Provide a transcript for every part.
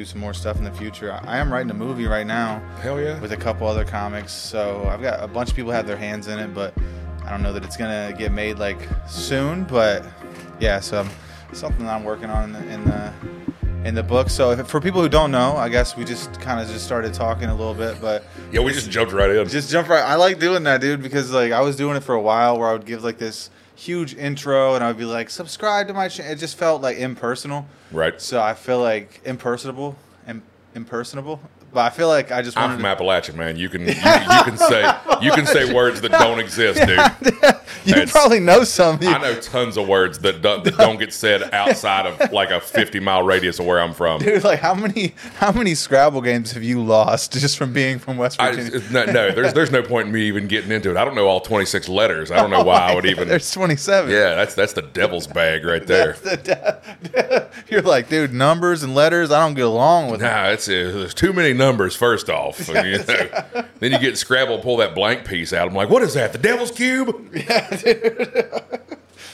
do some more stuff in the future. I, am writing a movie right now Hell yeah. with a couple other comics, so I've got a bunch of people have their hands in it, but I don't know that it's gonna get made like soon. But yeah, so something I'm working on in the in the, in the book. So if, for people who don't know, I guess we just kind of just started talking a little bit, but yeah, we just jumped right in. just jump right. I like doing that, dude, because like I was doing it for a while, where I would give like this huge intro, and I would be like, subscribe to my channel. It just felt like impersonal. right. So I feel like impersonable, Im- impersonable. But I feel like I just I'm from Appalachia, man. You can you, you can say you can say words that don't exist, dude. you It's- probably know some. I know tons of words that don't, that don't get said outside of like a 50 mile radius of where I'm from. Dude, like how many how many Scrabble games have you lost just from being from West I, Virginia? no, no, there's there's no point in me even getting into it. I don't know all 26 letters. I don't know why I would even. There's 27. Yeah, that's that's the devil's bag right there. You're like, dude, numbers and letters. I don't get along with. them. Nah, it's uh, there's too many numbers. First off, you know. then you get Scrabble, pull that blank piece out. I'm like, what is that? The devil's cube?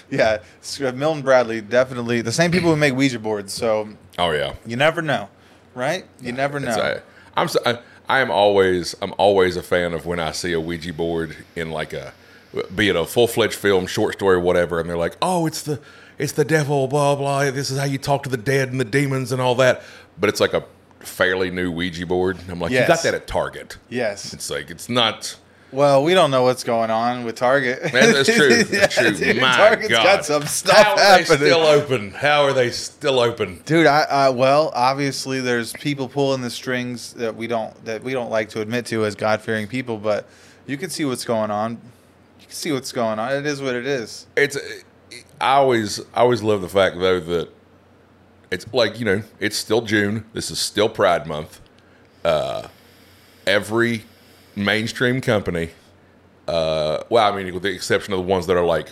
Yeah, Sc- Milton Bradley definitely the same people who make Ouija boards. So Oh yeah. you never know, right? You never know. It's, uh, I'm so- I, I am always I'm always a fan of when I see a Ouija board in like a be it a full fledged film, short story, whatever, and they're like, oh, it's the it's the devil, blah blah. This is how you talk to the dead and the demons and all that. But it's like a fairly new Ouija board. I'm like, you got that at Target. yes. It's like it's not. Well, we don't know what's going on with Target. Man, that's true. That's Yeah, true. dude, My Target's God, got some stuff How are they happening. still open? How are they still open? Dude, I, I well, obviously there's people pulling the strings that we don't that we don't like to admit to as God fearing people, but you can see what's going on. You can see what's going on. It is what it is. it's I always I always love the fact though that it's like you know it's still June. This is still Pride Month. Uh, every mainstream company, uh, well, I mean, with the exception of the ones that are like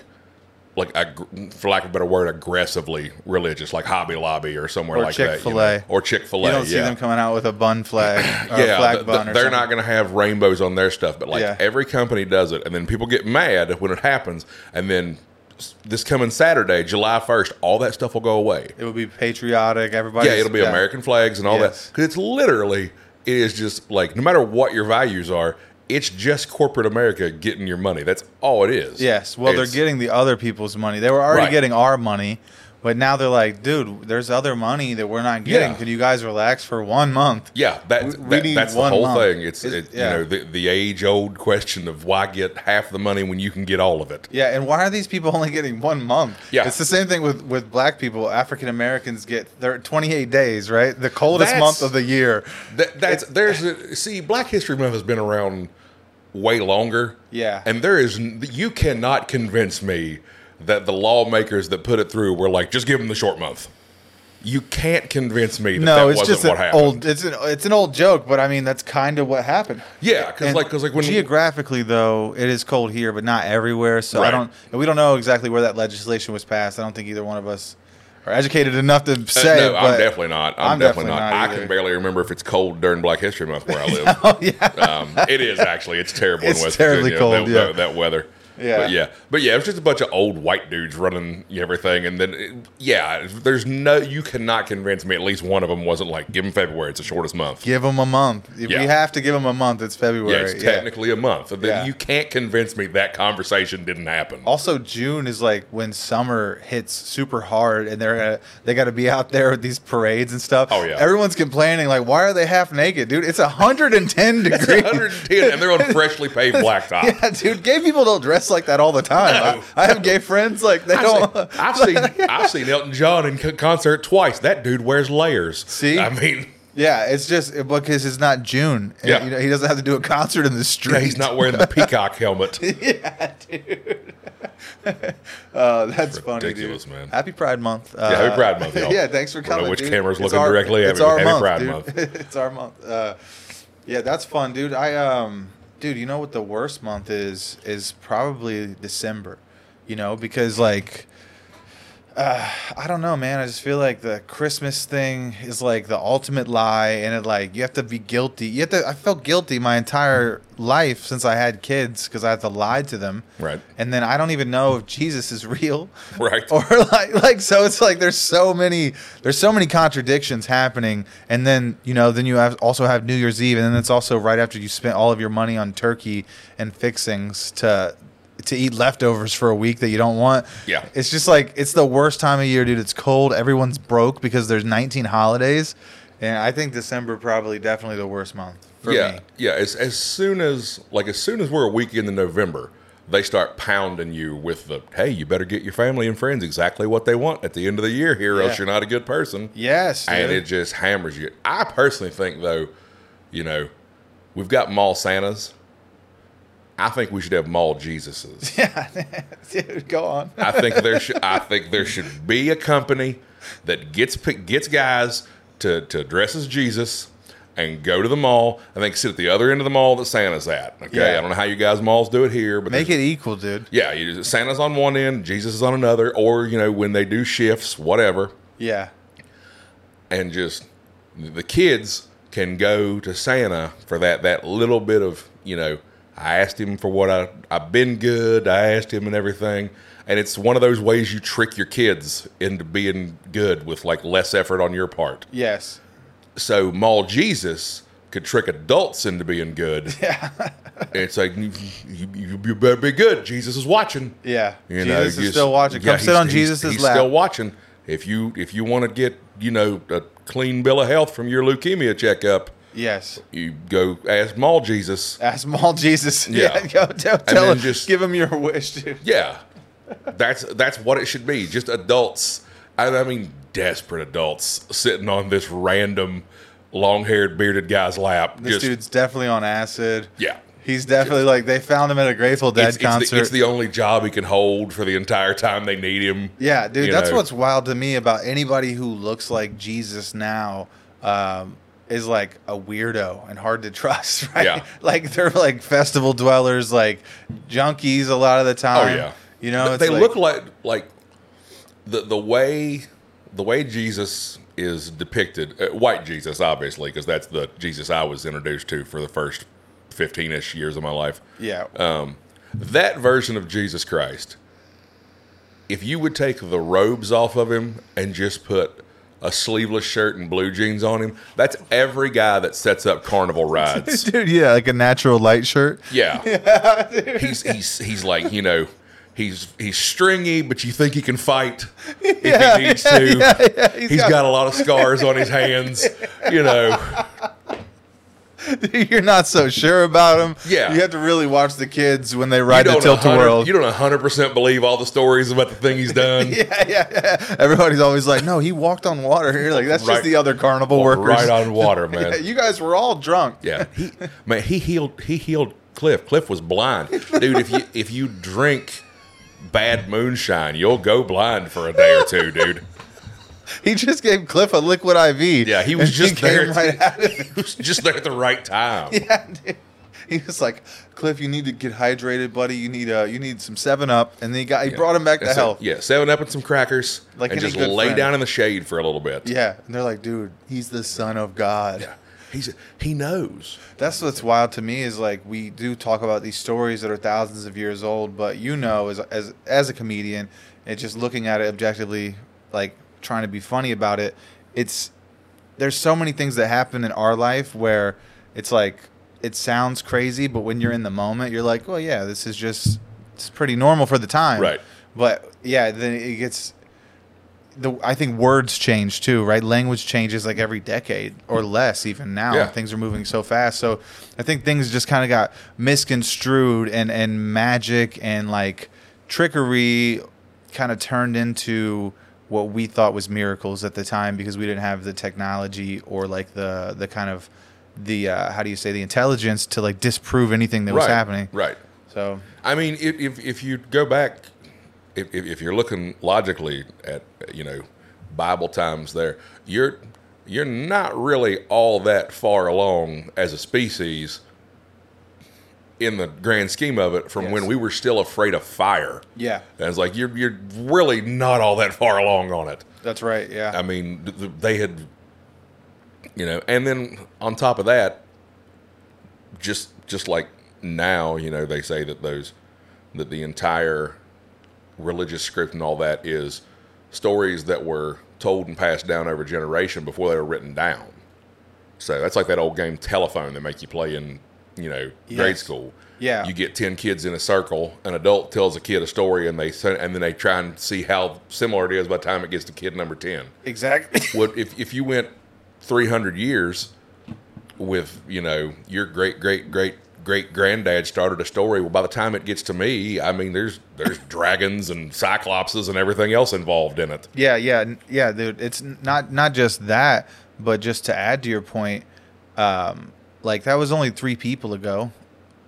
like ag- for lack of a better word, aggressively religious, like Hobby Lobby or somewhere Or like that, you know? Chick-fil-A. or Chick Fil A. You don't see them coming out with a bun flag yeah, flag th- bun they're something. not going to have rainbows on their stuff, but like Yeah. every company does it, and then people get mad when it happens, and then this coming Saturday, July first, all that stuff will go away. It will be patriotic. Everybody. yeah, it'll be American flags and all Yes. that because it's literally it is just like no matter what your values are, it's just corporate America getting your money. That's all it is. Yes. Well, It's- they're getting the other people's money. They were already Right. getting our money, but now they're like, dude, there's other money that we're not getting. Yeah. Could you guys relax for one month? Yeah, that, We- we that need that's the whole month. thing. It's, It's- it, yeah. you know the, the age old question of why get half the money when you can get all of it. Yeah, and why are these people only getting one month? Yeah. it's the same thing with with black people. African Americans get their 28 days, right? The coldest That's- month of the year. That, that's there's a, see Black History Month has been around way longer. Yeah. and there is you cannot convince me that the lawmakers that put it through were like just give them the short month. You can't convince me that No, that it's wasn't just what an happened. old. It's an it's an old joke, but I mean that's kind of what happened. yeah, because And like because like when geographically though, it is cold here, but not everywhere. So I don't. and We don't know exactly where that legislation was passed. I don't think either one of us are educated enough to Uh, say. no, but I'm definitely not. I'm, I'm definitely, definitely not. not I either. can barely remember if it's cold during Black History Month where I live. Oh yeah. um, it is actually. It's terrible It's in West terribly Virginia. cold, that, yeah. that, that weather. Yeah. but yeah, but yeah, it was just a bunch of old white dudes running everything, and then it- yeah, there's no. You cannot convince me. At least one of them wasn't like, give them February. It's the shortest month. Give them a month. If Yeah. we have to give them a month, it's February. Yeah, it's technically a month. Then Yeah. You can't convince me that conversation didn't happen. Also, June is like when summer hits super hard, and they're uh, they got to be out there with these parades and stuff. Oh, yeah. everyone's complaining like, why are they half naked, dude? It's 110 degrees. 110, and they're on freshly paved blacktop. Yeah, dude, gay people don't dress like that all the time. No. I, I have gay friends like they I've don't. seen, I've seen I've seen Elton John in concert twice. That dude wears layers. See? I mean, Yeah, it's just because it's not June. Yeah. you know, he doesn't have to do a concert in the street. yeah, he's not wearing the peacock helmet. yeah, dude. uh, that's funny, ridiculous, dude. man. Happy Pride Month. Uh, Yeah, happy Pride Month, y'all. yeah, thanks for I don't know coming. which dude. camera's It's looking directly at it's me, our happy month, Pride dude. Month. it's our month. Uh, yeah, that's fun, dude. I um, dude, you know what the worst month is? Is probably December. You know, because like. Uh, I don't know, man. I just feel like the Christmas thing is like the ultimate lie, and it like you have to be guilty. You have to. I felt guilty my entire life since I had kids because I had to lie to them. Right. And then I don't even know if Jesus is real. Right. Or like like so it's like there's so many there's so many contradictions happening, and then you know then you have also have New Year's Eve, and then it's also right after you spent all of your money on turkey and fixings to to eat leftovers for a week that you don't want. Yeah. It's just like it's the worst time of year, dude. It's cold. Everyone's broke because there's 19 holidays, and I think December probably definitely the worst month for yeah, me. yeah. As as soon as like as soon as we're a week into November, they start pounding you with the hey, you better get your family and friends exactly what they want at the end of the year here, or else you're not a good person. Yes, and it just hammers you. I personally think though, you know, we've got mall Santas. I think we should have mall Jesuses. yeah, dude, go on. I think there should I think there should be a company that gets gets guys to to dress as Jesus and go to the mall and they can sit at the other end of the mall that Santa's at. Okay, Yeah. I don't know how you guys malls do it here, but Make it equal, dude. yeah, you, Santa's on one end, Jesus is on another, or you know when they do shifts, whatever, Yeah. and just the kids can go to Santa for that that little bit of you know. I asked him for what I I've been good. I asked him and everything, and it's one of those ways you trick your kids into being good with like less effort on your part. Yes. So Mall Jesus could trick adults into being good. Yeah. it's like you, you, you better be good. Jesus is watching. Yeah. You Jesus know, is still watching. yeah, Come sit he's- on he's- Jesus' He's lap. still watching. If you if you want to get you know a clean bill of health from your leukemia checkup, yes. you go ask Mall Jesus. Ask Mall Jesus. Yeah. Yeah. Go tell, tell him, just- give him your wish, dude. Yeah, that's that's what it should be. Just adults. I, I mean, desperate adults sitting on this random long-haired bearded guy's lap. This just dude's definitely on acid. yeah. He's definitely like they found him at a Grateful Dead It's, it's, concert. the, it's the only job he can hold for the entire time they need him. yeah, dude, you that's know. what's wild to me about anybody who looks like Jesus now. Um, is like a weirdo and hard to trust, right? Yeah. Like they're like festival dwellers, like junkies a lot of the time. Oh time. yeah, You know, it's they like- look like like the the way the way Jesus is depicted, uh, white Jesus, obviously, because that's the Jesus I was introduced to for the first fifteen ish years of my life. Yeah. Um, that version of Jesus Christ, if you would take the robes off of him and just put a sleeveless shirt and blue jeans on him, that's every guy that sets up carnival rides. Dude, yeah, like a natural light shirt. Yeah. he's he's he's like, you know, he's he's stringy, but you think he can fight if Yeah, he needs to. yeah, yeah, he's he's got- got, a lot of scars on his hands, you know. You're not so sure about him. Yeah. You have to really watch the kids when they ride the tilt a 100 world. You don't hundred percent believe all the stories about the thing he's done. yeah, yeah, yeah. Everybody's always like, no, he walked on water. You're like, that's Right. just the other carnival workers. Right on water, man. Yeah, you guys were all drunk. Yeah, he man, he healed he healed Cliff. Cliff was blind, dude. If you if you drink bad moonshine, you'll go blind for a day or two, dude. He just gave Cliff a liquid IV. Yeah, he was just came there. right of. He was just there at the right time. Yeah, dude. He was like, Cliff, you need to get hydrated, buddy. You need uh, you need some Seven Up, and then he got he brought him back to health. Yeah, seven up and some crackers, Like and just lay friend. down in the shade for a little bit. Yeah, and they're like, dude, he's the son of God. Yeah. He's he knows. That's what's wild to me is like we do talk about these stories that are thousands of years old, but you know, as as as a comedian, and just looking at it objectively, like trying to be funny about it, it's there's so many things that happen in our life where it's like it sounds crazy, but when you're in the moment, you're like, well, yeah, this is just it's pretty normal for the time, Right. But yeah, then it gets. The, I think words change too, right? Language changes like every decade or less, even now. Yeah. Things are moving so fast. So I think things just kind of got misconstrued and, and magic and like trickery kind of turned into what we thought was miracles at the time because we didn't have the technology or like the the kind of the uh, how do you say the intelligence to like disprove anything that was happening. Right. So I mean, if if, if you go back, if if you're looking logically at you know Bible times, there you're you're not really all that far along as a species in the grand scheme of it from when we were still afraid of fire. Yeah, And it's like you're you're really not all that far along on it. that's right. Yeah, I mean, th- th- they had, you know, and then on top of that, just just like now, you know, they say that those that the entire religious script and all that is stories that were told and passed down over generation before they were written down. So that's like that old game telephone they make you play in, you know, grade school. Yeah. You get ten kids in a circle. An adult tells a kid a story, and they and then they try and see how similar it is by the time it gets to kid number ten exactly. what if if you went 300 years with you know your great great great great granddad started a story well by the time it gets to me i mean there's there's dragons and cyclopses and everything else involved in it Yeah, yeah, yeah, dude. It's not not just that, but just to add to your point, um, like that was only three people ago,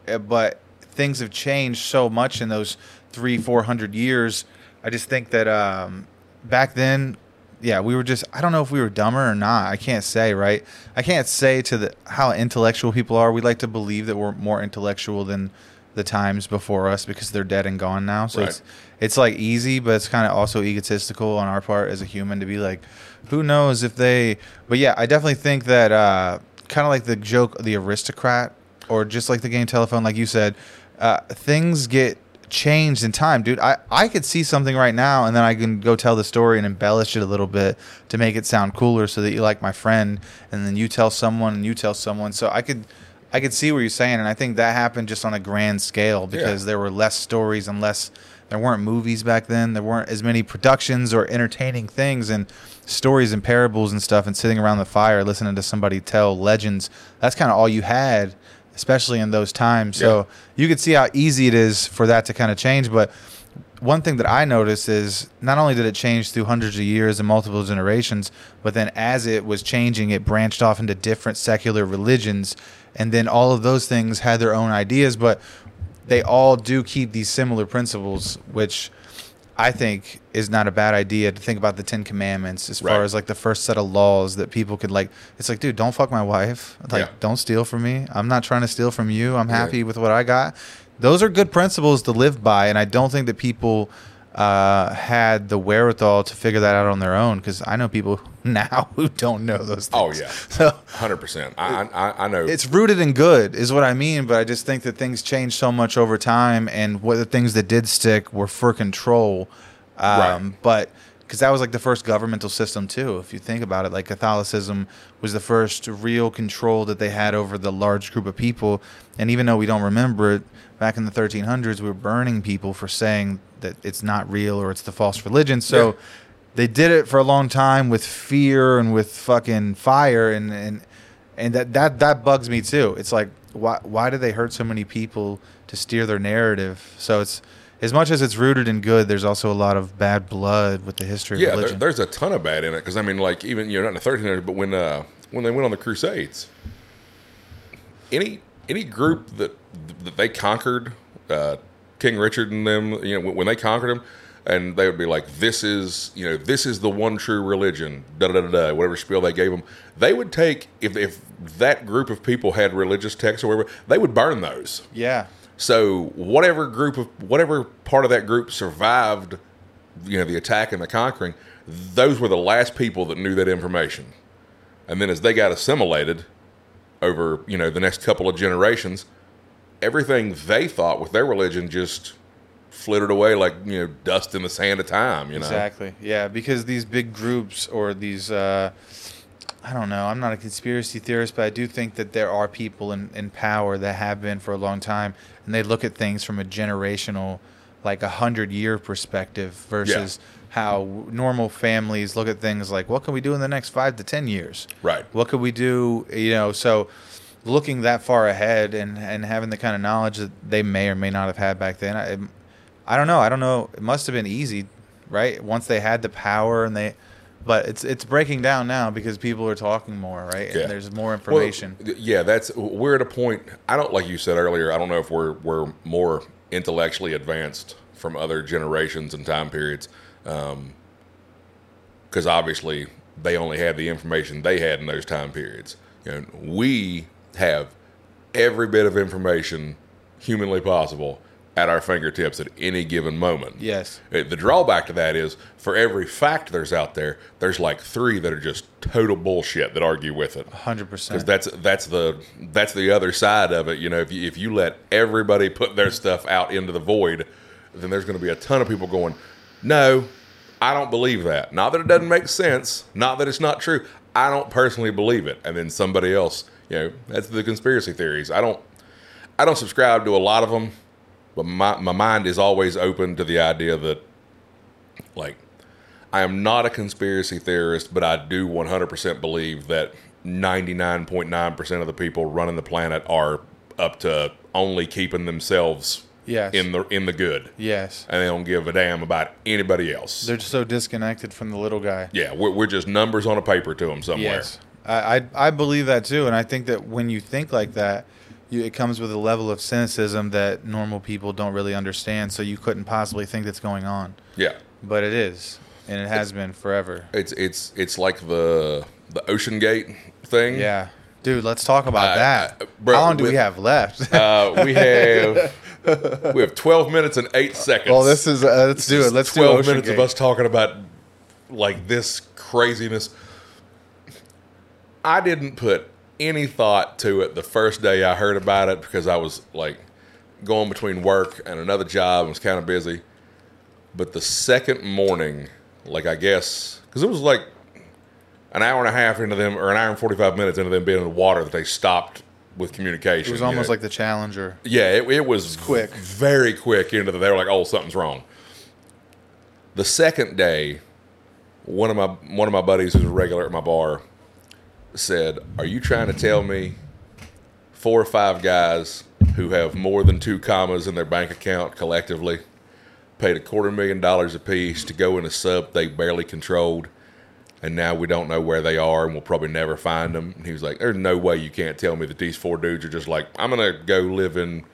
uh, but things have changed so much in those three, four hundred years. I just think that um, back then, yeah, we were just I don't know if we were dumber or not. I can't say, right? I can't say to the how intellectual people are. We like to believe that we're more intellectual than the times before us because they're dead and gone now. So Right. it's it's like easy, but it's kind of also egotistical on our part as a human to be like, who knows if they. But yeah, I definitely think that uh, kind of like the joke, the aristocrat, or just like the game telephone, like you said, uh, things get changed in time, dude. I I could see something right now, and then I can go tell the story and embellish it a little bit to make it sound cooler, so that you like my friend, and then you tell someone, and you tell someone. So I could. I could see what you're saying, and I think that happened just on a grand scale because Yeah. there were less stories and less. There weren't movies back then. There weren't as many productions or entertaining things and stories and parables and stuff. And sitting around the fire listening to somebody tell legends. That's kind of all you had, especially in those times. So you could see how easy it is for that to kind of change. But one thing that I noticed is not only did it change through hundreds of years and multiple generations, but then as it was changing, it branched off into different secular religions. And then all of those things had their own ideas, but they all do keep these similar principles, which I think is not a bad idea to think about the Ten Commandments as far as like the first set of laws that people could like. It's like, dude, don't fuck my wife. Like, Yeah. don't steal from me. I'm not trying to steal from you. I'm happy with what I got. Those are good principles to live by, and I don't think that people uh, had the wherewithal to figure that out on their own. Because I know people now who don't know those. things. Oh, yeah. So 100% i i, I know it's rooted in good is what i mean but i just think that things change so much over time and what the things that did stick were for control um, Right. but because that was like the first governmental system too if you think about it like catholicism was the first real control that they had over the large group of people and even though we don't remember it back in the 1300s we were burning people for saying that it's not real or it's the false religion so Yeah. they did it for a long time with fear and with fucking fire and and and that that that bugs me too. It's like why why do they hurt so many people to steer their narrative? So it's as much as it's rooted in good, there's also a lot of bad blood with the history of yeah there, there's a ton of bad in it because i mean like even you know not in the 1300s but when uh when they went on the crusades any any group that that they conquered uh king richard and them you know when, they conquered them and they would be like this is you know this is the one true religion da da da da whatever spiel they gave them they would take if if that group of people had religious texts or whatever they would burn those yeah. so whatever group of whatever part of that group survived, you know, the attack and the conquering, those were the last people that knew that information. And then as they got assimilated over, you know, the next couple of generations, everything they thought with their religion just flittered away like, you know, dust in the sand of time, you know. Exactly. Yeah, because these big groups or these uh I don't know, I'm not a conspiracy theorist, but I do think that there are people in, in power that have been for a long time and they look at things from a generational like a hundred year perspective versus how normal families look at things like what can we do in the next five to ten years Right. what could we do you know so looking that far ahead and and having the kind of knowledge that they may or may not have had back then i, I don't know i don't know it must have been easy right once they had the power and they but it's it's breaking down now because people are talking more right Yeah. and there's more information th- yeah, that's we're at a point. I don't like you said earlier. I don't know if we're we're more intellectually advanced from other generations and time periods, um, because obviously they only had the information they had in those time periods. You know, we have every bit of information humanly possible at our fingertips at any given moment. Yes. Uh, The drawback to that is for every fact there's out there, there's like three that are just total bullshit that argue with it. 100%. Because that's that's the that's the other side of it. You know, if you, if you let everybody put their stuff out into the void, then there's going to be a ton of people going, "No, I don't believe that." Not that it doesn't make sense. Not that it's not true. I don't personally believe it. And then somebody else, you know, that's the conspiracy theories. I don't I don't subscribe to a lot of them, but my my mind is always open to the idea that like I am not a conspiracy theorist, but I do 100% believe that 99.9% of the people running the planet are up to only keeping themselves Yes. in the in the good, yes. and they don't give a damn about anybody else. They're just so disconnected from the little guy. yeah, we're, we're just numbers on a paper to them somewhere. Yes, I, I I believe that too, and I think that when you think like that, you, it comes with a level of cynicism that normal people don't really understand. So you couldn't possibly think that's going on, Yeah, but it is, and it has been forever. it's it's it's like the the OceanGate thing. Yeah, dude, let's talk about I- that. I- bro, How long do we have left? Uh, we have we have 12 minutes and eight seconds. well, this is uh, let's do it. Let's 12 Ocean minutes Gate. of us talking about like this craziness. I didn't put any thought to it the first day I heard about it because I was like going between work and another job and was kind of busy. But the second morning, like I guess, because it was like an hour and a half into them, or an hour and 45 minutes into them being in the water, that they stopped with communication. It was you almost know? like the Challenger. Yeah, it, it was quick. very quick into the. They were like, "Oh, something's wrong." The second day, one of my one of my buddies who's a regular at my bar said, "Are you trying to tell me four or five guys who have more than two commas in their bank account collectively paid a quarter million dollars apiece to go in a sub they barely controlled?" And now we don't know where they are, and we'll probably never find them. And he was like, "There's no way you can't tell me that these four dudes are just like, I'm gonna go live in,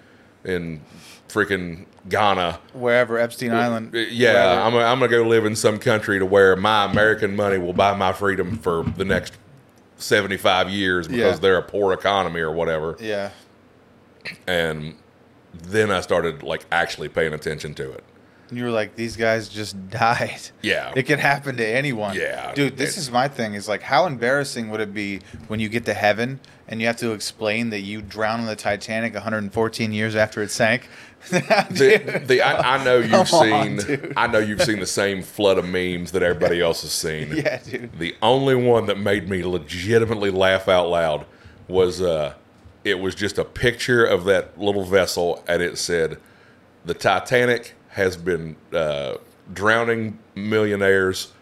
in freaking Ghana. Wherever Epstein Island. Uh, Yeah, wherever. I'm gonna, I'm gonna go live in some country to where my American money will buy my freedom for the next 75 years because Yeah. they're a poor economy or whatever." yeah. And then I started like actually paying attention to it. And you were like, these guys just died. Yeah. It can happen to anyone. Yeah. Dude, this is my thing. Is like, how embarrassing would it be when you get to heaven and you have to explain that you drowned in the Titanic 114 years after it sank? the, the I, I know you've Come seen dude. I know you've seen the same flood of memes that everybody else has seen. yeah, dude. The only one that made me legitimately laugh out loud was uh it was just a picture of that little vessel and it said the Titanic has been uh, drowning millionaires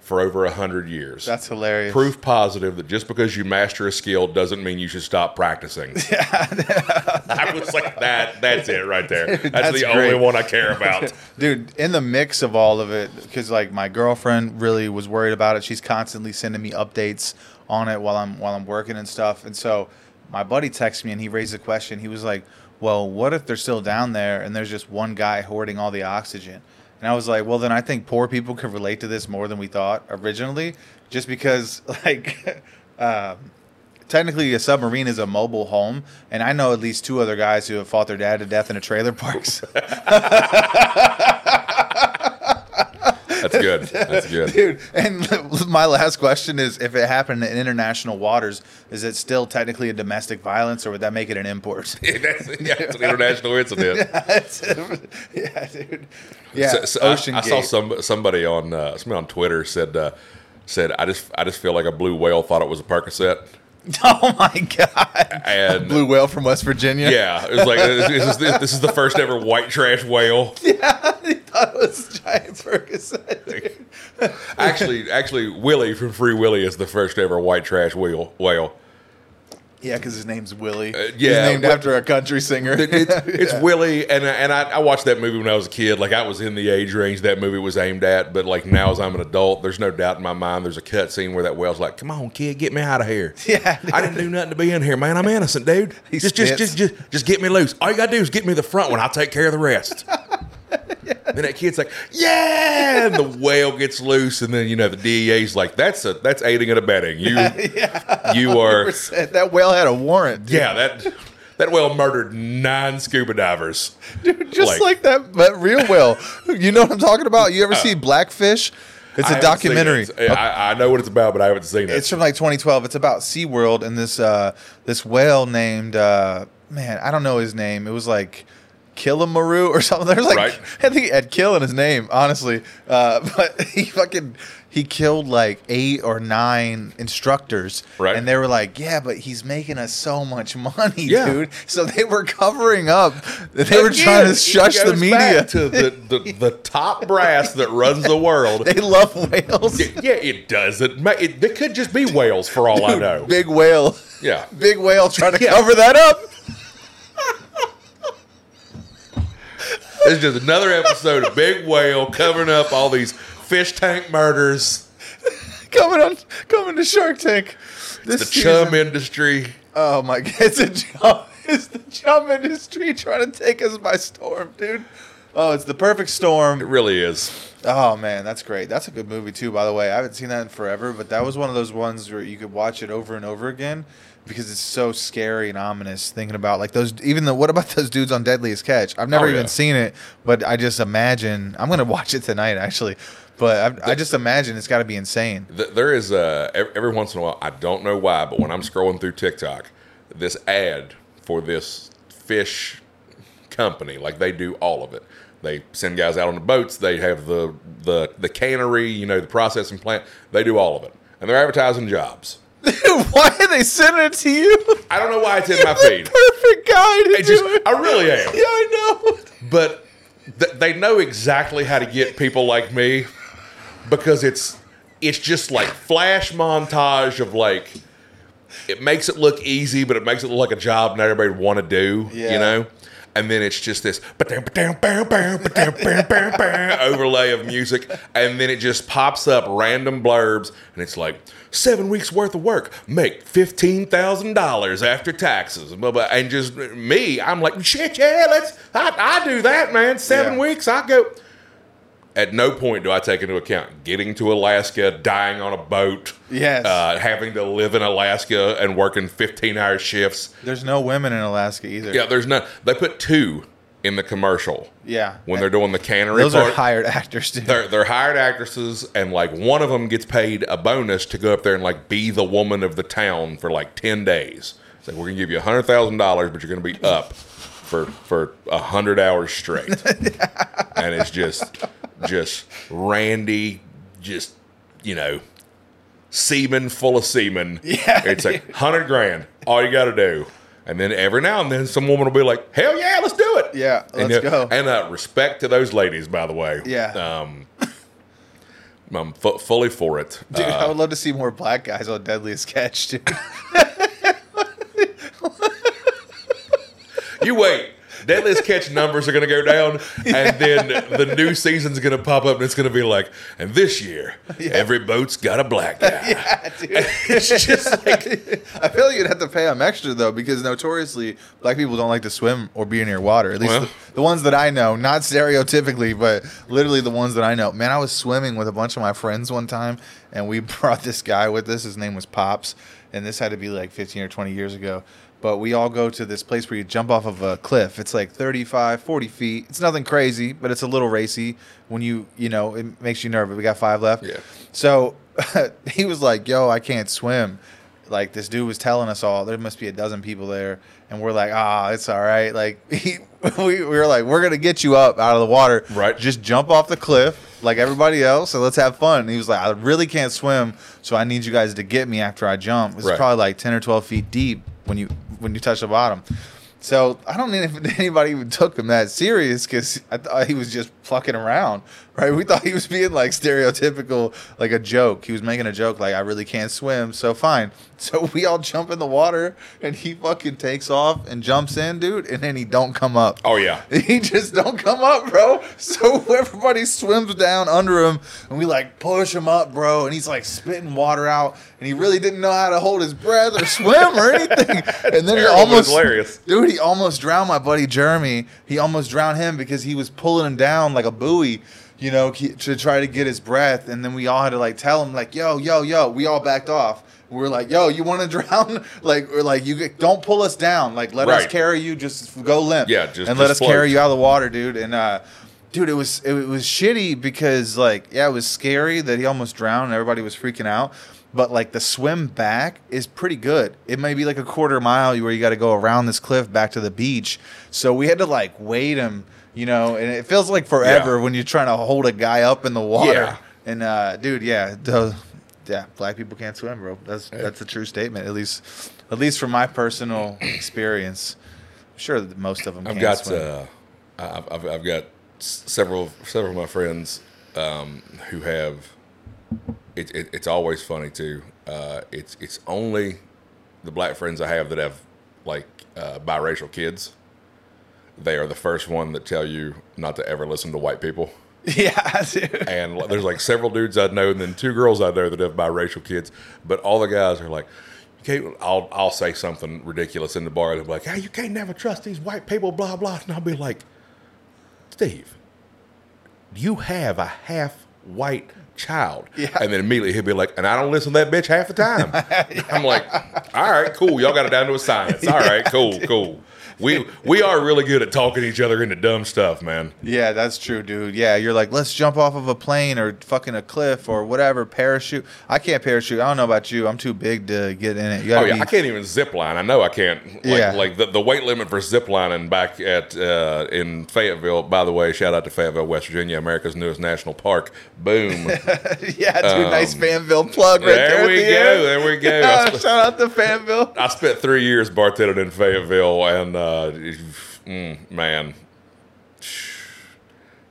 for over a hundred years. That's hilarious. Proof positive that just because you master a skill doesn't mean you should stop practicing. I was like, that. That's it right there. That's, that's the great. only one I care about. Dude, in the mix of all of it, because like my girlfriend really was worried about it. She's constantly sending me updates on it while I'm while I'm working and stuff. And so my buddy texted me and he raised a question. He was like, "Well, what if they're still down there and there's just one guy hoarding all the oxygen?" And I was like, "Well, then I think poor people could relate to this more than we thought originally, just because like." um, Technically, a submarine is a mobile home, and I know at least two other guys who have fought their dad to death in a trailer parks. That's good. That's good. Dude, and my last question is if it happened in international waters, is it still technically a domestic violence or would that make it an import? that's, yeah, it's an international incident. yeah, dude. Yeah, So- so I- Ocean I, saw some somebody on uh, somebody on Twitter said uh, said I just I just feel like a blue whale thought it was a Percocet. Oh my god! And- blue whale from West Virginia. Yeah, it was like this is, this is the first ever white trash whale. yeah, it was giant dude. Actually, actually, Willie from Free Willy is the first ever white trash whale. Whale. Yeah, because his name's Willie. Uh, yeah, He's named after a country singer. It- it's it's Willie, and uh, and I, I watched that movie when I was a kid. Like I was in the age range that movie was aimed at, but like now as I'm an adult, there's no doubt in my mind. There's a cut scene where that whale's like, "Come on, kid, get me out of here." Yeah, I didn't do nothing to be in here, man. I'm innocent, dude. He just, just, just, just, just get me loose. All you gotta do is get me the front one. I'll take care of the rest. Then that kid's like, "Yeah!" And the whale gets loose, and then you know the DEA's like, "That's a that's aiding and abetting. You, you are." that whale had a warrant. dude. Yeah, that that whale murdered nine scuba divers. Dude, Just like, that, but real whale. you know what I'm talking about? You ever see Blackfish? It's I a documentary. it. I, I know what it's about, but I haven't seen it. It's from like 2012. It's about SeaWorld and this uh, this whale named uh, man, I don't know his name. It was like Killimaru or something. There's like Right. I think he had kill in his name, honestly. Uh, but he fucking he killed like eight or nine instructors, Right. And they were like, "Yeah, but he's making us so much money, Yeah. dude." So they were covering up. They were trying to shush the media. to the, the, the top brass that runs the world. they love whales. yeah, it does. It, ma- it, it could just be whales for all I know. Big whale. Yeah. Big whale trying to Yeah. cover that up. It's just another episode of Big Whale covering up all these fish tank murders, coming on coming to Shark Tank. This the season. chum industry. Oh my god, it's a chum. It's the chum industry trying to take us by storm, dude. Oh, it's the perfect storm. It really is. Oh man, that's great. That's a good movie too, by the way. I haven't seen that in forever, but that was one of those ones where you could watch it over and over again because it's so scary and ominous. Thinking about like those, even the what about those dudes on Deadliest Catch? I've never Oh, even yeah. seen it, but I just imagine I'm gonna watch it tonight actually. But I, I just imagine it's got to be insane. There is uh, every once in a while. I don't know why, but when I'm scrolling through TikTok, this ad for this fish company, like they do all of it. They send guys out on the boats. They have the the the cannery, you know, the processing plant. They do all of it, and they're advertising jobs. Why are they sending it to you? I don't know why it's in my You're feed. the perfect guy to It do just, it. I really am. Yeah, I know. but th- they know exactly how to get people like me because it's it's just like flash montage of like it makes it look easy, but it makes it look like a job not everybody would want to do. Yeah. You know. And then it's just this overlay of music, and then it just pops up random blurbs, and it's like seven weeks worth of work, make fifteen thousand dollars after taxes, blah, blah, and just me, I'm like shit, yeah, let's, I, I do that, man. Seven Yeah. weeks, I go. At no point do I take into account getting to Alaska, dying on a boat, Yes. uh, having to live in Alaska and working fifteen hour shifts. There's no women in Alaska either. Yeah, there's no. They put two in the commercial Yeah. when they're doing the cannery. Those are hired actors, dude. They're they're hired actresses, and like one of them gets paid a bonus to go up there and like be the woman of the town for like ten days. It's like we're gonna give you a hundred thousand dollars, but you're gonna be up for for a hundred hours straight, and it's just just Randy, just you know, semen full of semen. Yeah, it's like hundred grand. All you got to do. And then every now and then, some woman will be like, "Hell yeah, let's do it!" Yeah, and, let's uh, go. And uh, respect to those ladies, by the way. Yeah. Um, I'm fu- fully for it. Dude, Uh, I would love to see more black guys on Deadliest Catch, dude. you wait. Deadliest catch numbers are going to go down, and then the new season's going to pop up, and it's going to be like, and this year, every boat's got a black guy. yeah, dude. It's just like, I feel like you'd have to pay them extra though, because notoriously black people don't like to swim or be near water. At least Well. the, the ones that I know, not stereotypically, but literally the ones that I know. Man, I was swimming with a bunch of my friends one time, and we brought this guy with us. His name was Pops, and this had to be like 15 or 20 years ago. But we all go to this place where you jump off of a cliff. It's like 35, 40 feet. It's nothing crazy, but it's a little racy. When you, you know, it makes you nervous. We got five left. Yeah. So he was like, "Yo, I can't swim." Like this dude was telling us all, there must be a dozen people there, and we're like, "Ah, it's all right." Like he, we, we were like, "We're gonna get you up out of the water, Right. Just jump off the cliff like everybody else, and let's have fun." And he was like, "I really can't swim, so I need you guys to get me after I jump." It's Right. probably like ten or twelve feet deep when you when you touch the bottom. So I don't know if anybody even took him that serious because I thought he was just plucking around, right? We thought he was being like stereotypical, like a joke. He was making a joke, like I really can't swim, so fine. So we all jump in the water, and he fucking takes off and jumps in, dude, and then he don't come up. oh yeah, He just don't come up, bro. So everybody swims down under him, and we like push him up, bro. And he's like spitting water out, and he really didn't know how to hold his breath or swim or anything. and then he almost hilarious. dude, he almost drowned my buddy Jeremy. He almost drowned him because he was pulling him down like a buoy. You know, to try to get his breath, and then we all had to like tell him, like, "Yo, yo, yo." We all backed off. We're like, yo, you want to drown? Like, we're like, you get- don't pull us down. Like, let us carry you. Just go limp. Yeah, just- and let just us carry you out of the water, dude. And uh, dude, it was it was shitty because like, yeah, it was scary that he almost drowned. and Everybody was freaking out. But like the swim back is pretty good. It may be like a quarter mile where you got to go around this cliff back to the beach. So we had to like wait him, you know, and it feels like forever Yeah. when you're trying to hold a guy up in the water. Yeah. And uh, dude, yeah, the, yeah, black people can't swim, bro. That's that's a true statement. At least, at least from my personal experience. I'm sure that most of them. I've got swim. uh, I've, I've, I've got several several of my friends um, who have. It, it, it's always funny too. Uh, it's it's only the black friends I have that have like uh, biracial kids. They are the first one that tell you not to ever listen to white people. yeah. And there's like several dudes I know, and then two girls I know that have biracial kids. But all the guys are like, you can't. I'll I'll say something ridiculous in the bar. They'll be like, "Hey, you can't never trust these white people." Blah blah. And I'll be like, Steve, you have a half white child. Yeah. And then immediately he'll be like, and I don't listen to that bitch half the time. I'm like, all right, cool. Y'all got it down to a science. All right, cool, cool. We we are really good at talking each other into dumb stuff, man. Yeah, that's true, dude. Yeah, you're like, let's jump off of a plane or fucking a cliff or whatever, parachute. I can't parachute. I don't know about you. I'm too big to get in it. You Oh yeah, be, I can't even zip line. I know I can't. Like, Yeah. like the, the weight limit for zip lining back at uh, in Fayetteville. By the way, shout out to Fayetteville, West Virginia, America's newest national park. Boom. yeah, dude. nice Um, Um, Fanville plug right there. there we the go. There we go. Shout out to Fanville. I spent three years bartending in Fayetteville, and uh, mm, man,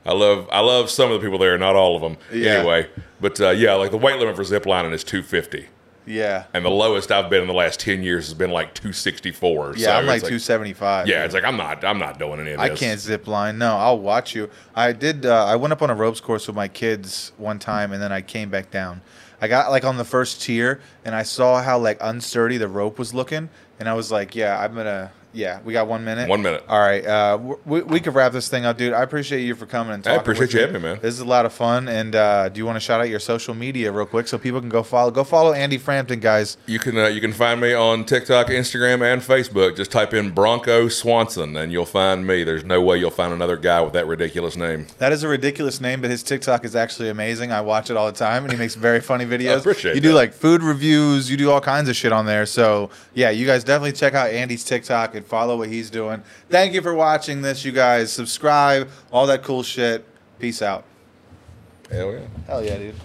I love I love some of the people there, not all of them. Yeah. Anyway, but uh, yeah, like the weight limit for zip lining is two fifty. Yeah. And the lowest I've been in the last ten years has been like two sixty four. Yeah, I'm like 275. Yeah, it's like I'm not I'm not doing any of I can't zip line. No, I'll watch you. I did. Uh, I went up on a ropes course with my kids one time, and then I came back down. I got like on the first tier, and I saw how like unsturdy the rope was looking, and I was like, "Yeah, I'm gonna." Yeah, we got one minute. One minute. All right, uh, we we could wrap this thing up, dude. I appreciate you for coming and I appreciate you having me, man. This is a lot of fun. And uh, do you want to shout out your social media real quick so people can go follow? Go follow Andy Frampton, guys. You can uh, you can find me on TikTok, Instagram, and Facebook. Just type in Bronco Swanson, and you'll find me. There's no way you'll find another guy with that ridiculous name. That is a ridiculous name, but his TikTok is actually amazing. I watch it all the time, and he makes very funny videos. appreciate you do that. like food reviews, you do all kinds of shit on there. So yeah, you guys definitely check out Andy's TikTok follow what he's doing. Thank you for watching this, you guys. Subscribe, all that cool shit. Peace out. Hell yeah, Hell yeah, dude.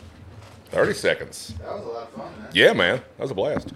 thirty seconds. That was a lot of fun, man. Yeah, man, that was a blast.